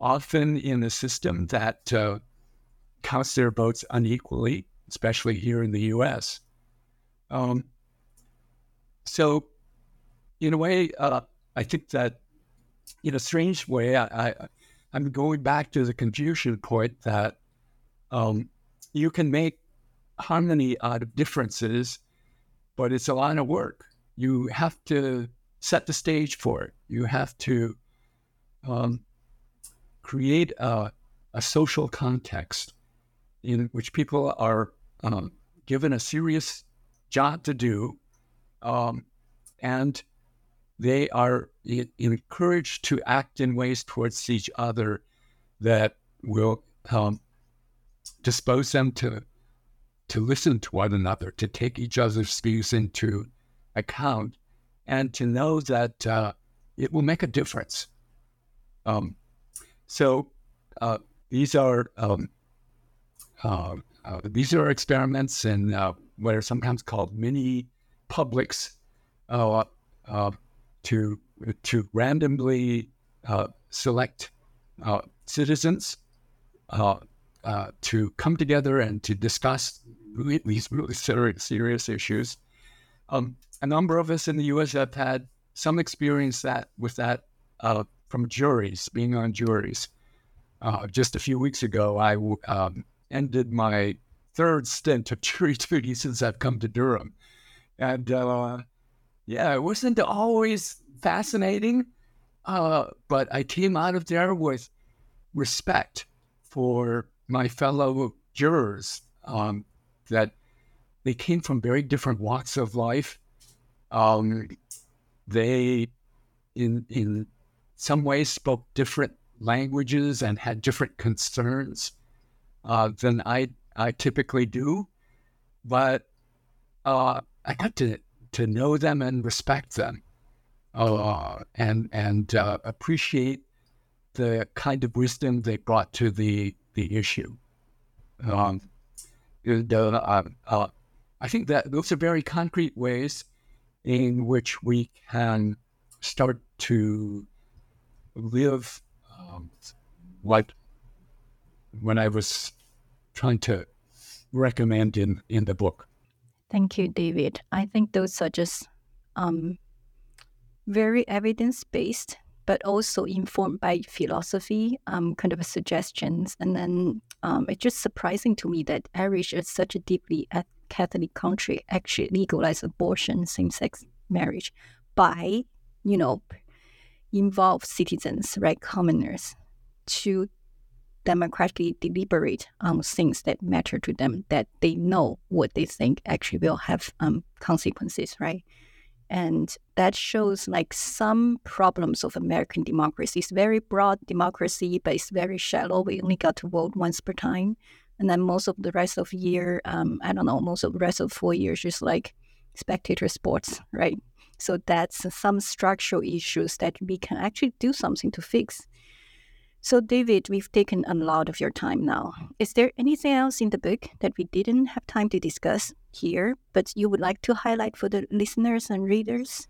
often in a system that uh, counts their votes unequally, especially here in the U.S. Um, so, in a way, uh, I think that in a strange way, I, I I'm going back to the Confucian point that um, you can make harmony out of differences, but it's a lot of work. You have to set the stage for it. You have to um, create a, a, social context in which people are um, given a serious job to do, um, and they are encouraged to act in ways towards each other that will um, dispose them to to listen to one another, to take each other's views into account, and to know that uh, it will make a difference. Um, so uh, these are um, uh, uh these are experiments in uh, what are sometimes called mini publics uh, to to randomly select citizens uh, to come together and to discuss these really serious issues. Um, a number of us in the U.S. have had some experience that with that uh, from juries, being on juries. Uh, just a few weeks ago, I um, ended my third stint of jury duty since I've come to Durham, and uh, yeah, it wasn't always fascinating, uh, but I came out of there with respect for my fellow jurors um, that they came from very different walks of life. Um, they, in in some ways, spoke different languages and had different concerns uh, than I I typically do, but uh, I got to to know them and respect them, uh, and and uh, appreciate the kind of wisdom they brought to the the issue. Um, and, uh, uh, I think that those are very concrete ways in which we can start to live um, what when I was trying to recommend in, in the book. Thank you, David. I think those are just um, very evidence based but also informed by philosophy, um, kind of suggestions. And then um, it's just surprising to me that Irish is such a deeply Catholic country actually legalize abortion, same-sex marriage by, you know, involve citizens, right, commoners, to democratically deliberate on things that matter to them, that they know what they think actually will have um, consequences, right? And that shows like some problems of American democracy. It's very broad democracy, but it's very shallow. We only got to vote once per time. And then most of the rest of year, um, I don't know, most of the rest of four years, just like spectator sports, right? So that's some structural issues that we can actually do something to fix. So, David, we've taken a lot of your time now. Is there anything else in the book that we didn't have time to discuss here, but you would like to highlight for the listeners and readers?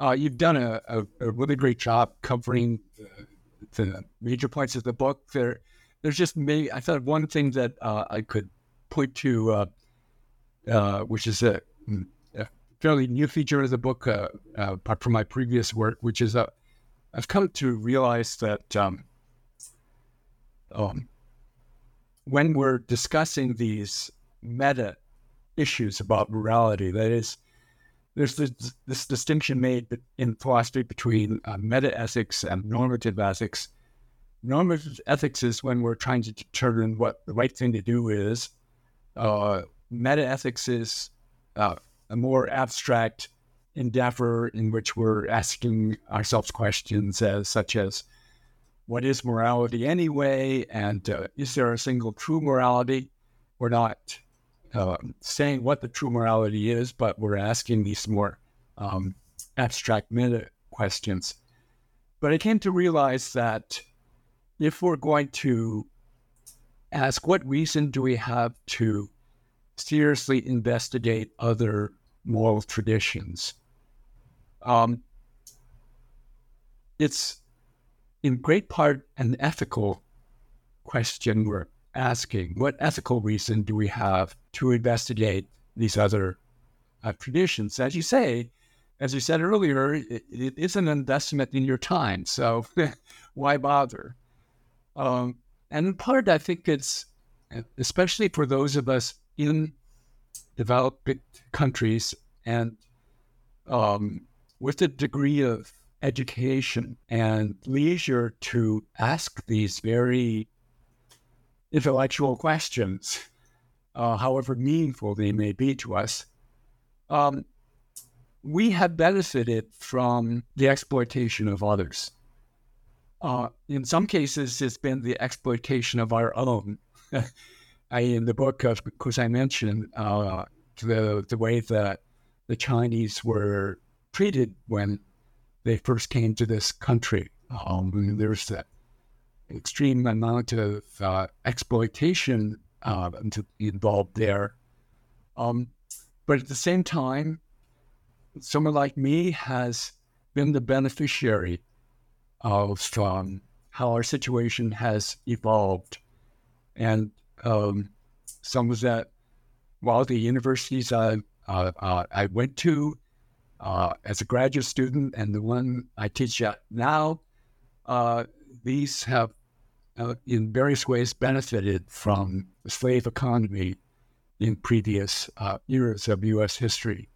Uh, you've done a, a, a, really great job covering the, the, major points of the book. There, there's just maybe I thought one thing that uh, I could point to, uh, uh which is a, a, fairly new feature of the book, uh, uh, apart from my previous work, which is a I've come to realize that um, um, when we're discussing these meta issues about morality, that is, there's this, this distinction made in philosophy between uh, meta ethics and normative ethics. Normative ethics is when we're trying to determine what the right thing to do is. Uh, meta ethics is uh, a more abstract endeavor in which we're asking ourselves questions as such as what is morality anyway? And uh, is there a single true morality? We're not uh, saying what the true morality is but we're asking these more um, abstract meta questions. But i came to realize that if we're going to ask what reason do we have to seriously investigate other moral traditions um, it's in great part an ethical question we're asking. What ethical reason do we have to investigate these other uh, traditions? As you say, as you said earlier, it, it is an investment in your time. So why bother? Um, and in part, I think it's especially for those of us in developed countries and um, with a degree of education and leisure to ask these very intellectual questions, uh, however meaningful they may be to us, um, we have benefited from the exploitation of others. Uh, in some cases, it's been the exploitation of our own. I, in the book, of course, I mentioned uh, the the way that the Chinese were treated when they first came to this country. Um, there's that extreme amount of uh, exploitation uh, involved there. Um, but at the same time, someone like me has been the beneficiary of um, how our situation has evolved. And um, some of that, while the universities I, uh, uh, I went to uh, as a graduate student and the one I teach at now, uh, these have uh, in various ways benefited from the slave economy in previous uh, eras of U.S. history.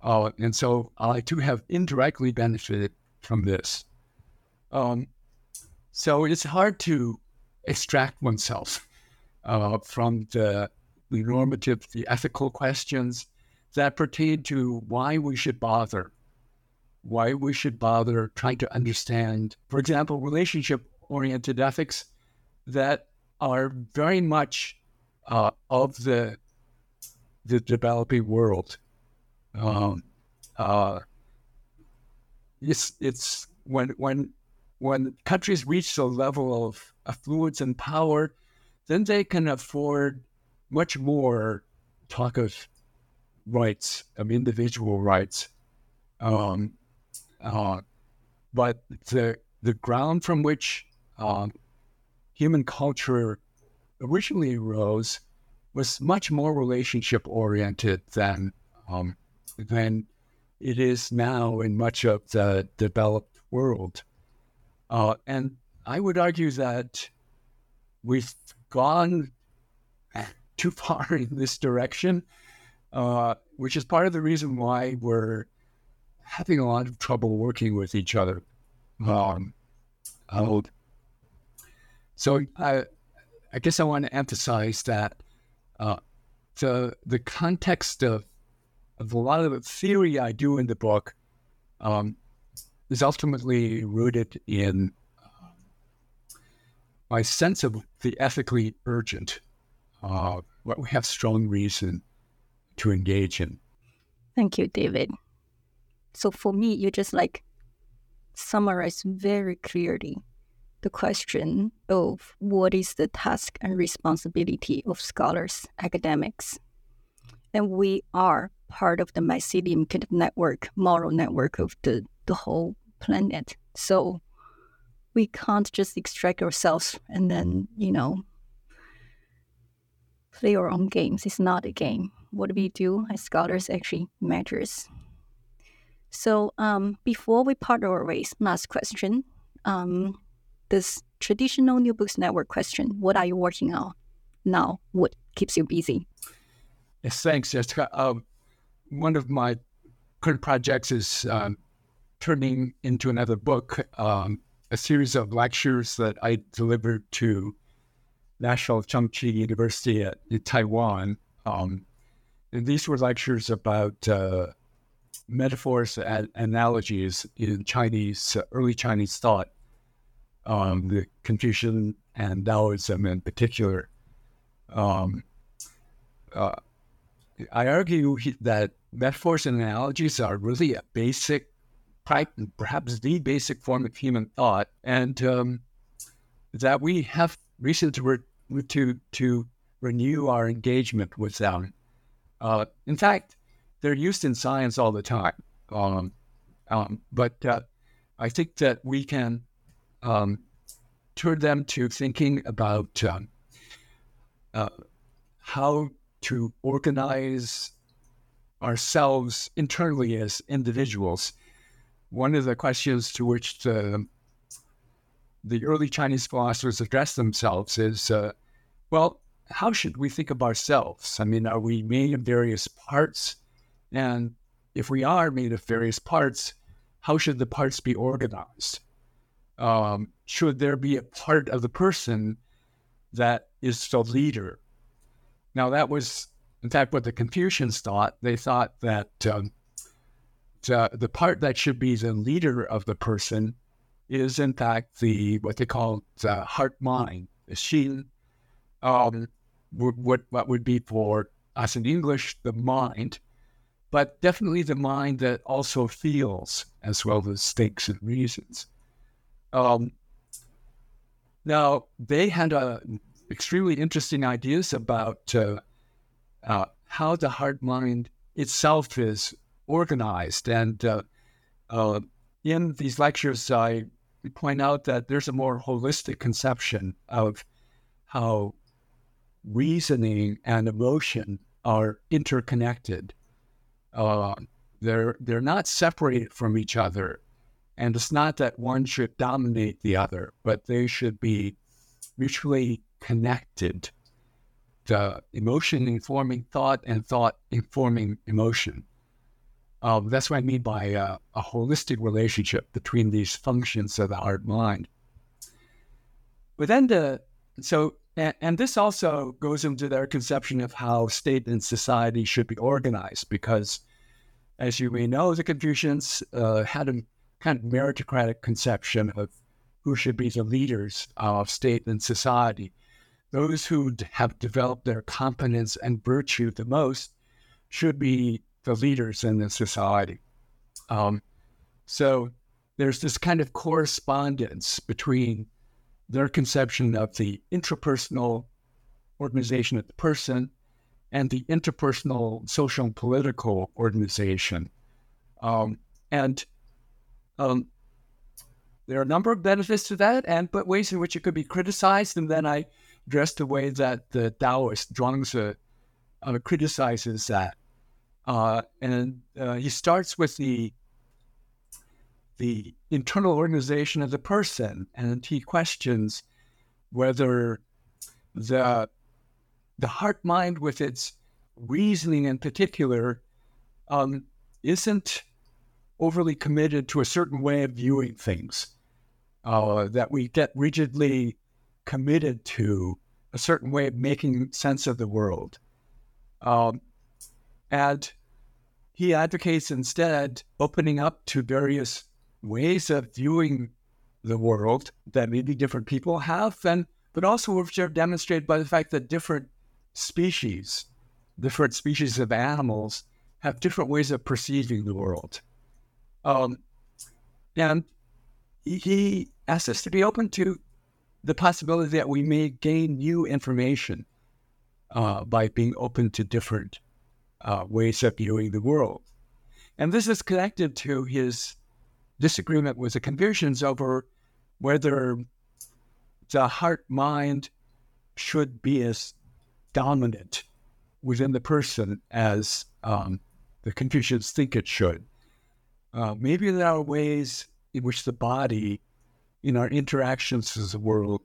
Uh, and so I too have indirectly benefited from this. Um, so it's hard to extract oneself uh, from the, the normative, the ethical questions, that pertain to why we should bother, why we should bother trying to understand, for example, relationship oriented ethics that are very much uh, of the the developing world. Um, uh, it's it's when when when countries reach the level of affluence and power, then they can afford much more talk of rights, of individual rights. Um, uh, but the the ground from which um, human culture originally arose was much more relationship oriented than um, than it is now in much of the developed world. Uh, and I would argue that we've gone too far in this direction uh, which is part of the reason why we're having a lot of trouble working with each other. Um, So I, I guess I want to emphasize that uh, the the context of of a lot of the theory I do in the book um, is ultimately rooted in uh, my sense of the ethically urgent, uh, what we have strong reason to engage in. Thank you, David. So for me, you just like summarize very clearly the question of what is the task and responsibility of scholars, academics. And we are part of the mycelium kind of network, moral network of the, the whole planet. So we can't just extract ourselves and then, you know, play our own games. It's not a game. What we do as scholars actually matters. So um, before we part our ways, last question. Um, this traditional New Books Network question, what are you working on now? What keeps you busy? Yes, thanks, Jessica. Um, one of my current projects is um, turning into another book, um, a series of lectures that I delivered to National Chengchi University at, in Taiwan. Um, and these were lectures about uh, metaphors and analogies in Chinese, uh, early Chinese thought, um, the Confucian and Taoism in particular. Um, uh, I argue that metaphors and analogies are really a basic, perhaps the basic form of human thought, and um, that we have reason to, re- to, to renew our engagement with them. Uh, in fact, they're used in science all the time. Um, um, but uh, I think that we can um, turn them to thinking about um, uh, how to organize ourselves internally as individuals. One of the questions to which the, the early Chinese philosophers addressed themselves is uh, well, how should we think of ourselves? I mean, are we made of various parts? And if we are made of various parts, how should the parts be organized? Um, should there be a part of the person that is the leader? Now, that was, in fact, what the Confucians thought. They thought that um, the, the part that should be the leader of the person is, in fact, the what they call the heart mind, the. Um, what what would be for us in English the mind, but definitely the mind that also feels as well as thinks and reasons. Um, now they had uh, extremely interesting ideas about uh, uh, how the heart mind itself is organized, and uh, uh, in these lectures, I point out that there's a more holistic conception of how reasoning and emotion are interconnected. Uh, they're they're not separated from each other, and it's not that one should dominate the other, but they should be mutually connected. The emotion informing thought and thought informing emotion. Uh, that's what I mean by uh, a holistic relationship between these functions of the heart mind. But then the so and, and, this also goes into their conception of how state and society should be organized, because as you may know, the Confucians uh, had a kind of meritocratic conception of who should be the leaders of state and society. Those who have developed their competence and virtue the most should be the leaders in the society. Um, so there's this kind of correspondence between their conception of the intrapersonal organization of the person and the interpersonal social and political organization. Um, and um, there are a number of benefits to that, and but ways in which it could be criticized. And then I address the way that the Taoist Zhuangzi uh, criticizes that. Uh, and uh, he starts with the the internal organization of the person, and he questions whether the the heart mind, with its reasoning in particular, um, isn't overly committed to a certain way of viewing things. Uh, that we get rigidly committed to a certain way of making sense of the world. Um, and he advocates instead opening up to various ways of viewing the world that maybe different people have, and but also which are demonstrated by the fact that different species, different species of animals, have different ways of perceiving the world. Um, and he asks us to be open to the possibility that we may gain new information uh, by being open to different uh, ways of viewing the world. And this is connected to his disagreement with the Confucians over whether the heart mind should be as dominant within the person as um, the Confucians think it should. Uh, maybe there are ways in which the body, in our interactions with the world,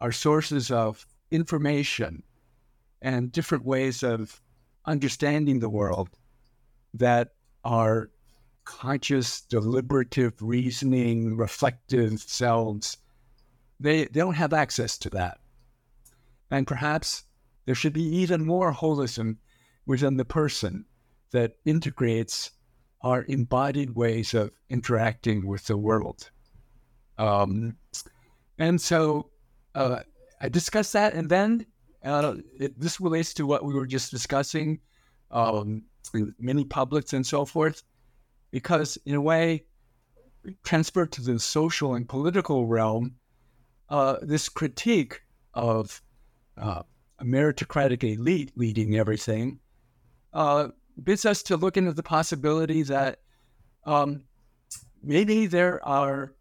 are sources of information and different ways of understanding the world that are conscious, deliberative, reasoning, reflective selves. They, they don't have access to that. And perhaps there should be even more holism within the person that integrates our embodied ways of interacting with the world. Um, and so uh, I discussed that, and then uh, it, this relates to what we were just discussing, um, publics and so forth, because in a way, transferred to the social and political realm, uh, this critique of uh, a meritocratic elite leading everything uh, bids us to look into the possibility that um, maybe there are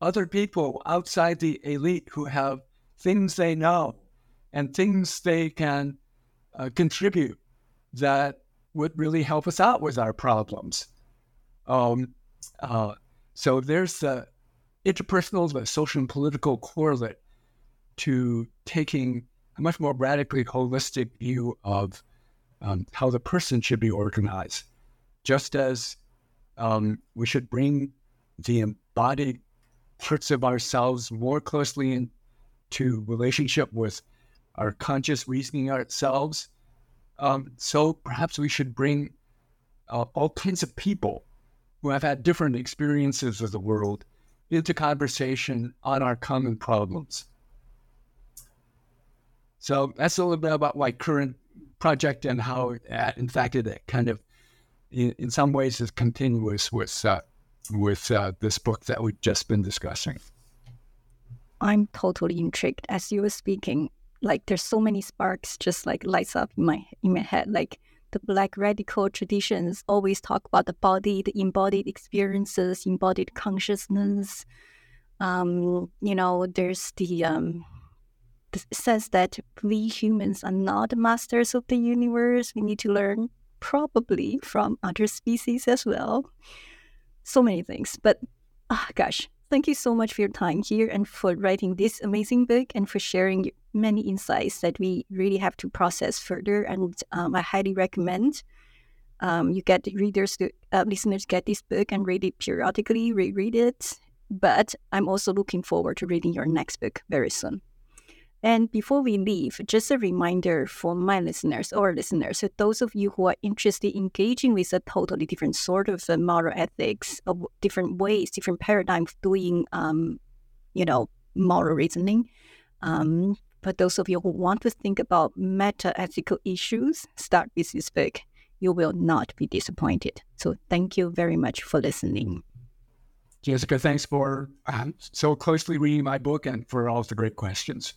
other people outside the elite who have things they know and things they can uh, contribute that would really help us out with our problems. Um, uh, so there's the interpersonal, the social and political correlate to taking a much more radically holistic view of um, how the person should be organized, just as um, we should bring the embodied parts of ourselves more closely into relationship with our conscious reasoning ourselves. Um, so perhaps we should bring uh, all kinds of people who have had different experiences of the world into conversation on our common problems. So that's a little bit about my current project and how, uh, in fact, it kind of, in, some ways, is continuous with uh, with uh, this book that we've just been discussing. I'm totally intrigued as you were speaking. Like, there's so many sparks just like lights up in my in my head. Like the Black radical traditions always talk about the body, the embodied experiences, embodied consciousness. Um, you know, there's the um, says that we humans are not masters of the universe. We need to learn probably from other species as well. So many things. But oh, gosh, thank you so much for your time here and for writing this amazing book and for sharing many insights that we really have to process further. And um, I highly recommend um, you get readers, to, uh, listeners get this book and read it periodically, reread it. But I'm also looking forward to reading your next book very soon. And before we leave, just a reminder for my listeners or listeners, so those of you who are interested in engaging with a totally different sort of uh, moral ethics, of different ways, different paradigms of doing, um, you know, moral reasoning. Um, but those of you who want to think about meta ethical issues, start with this book. You will not be disappointed. So thank you very much for listening. Jessica, thanks for um, so closely reading my book and for all of the great questions.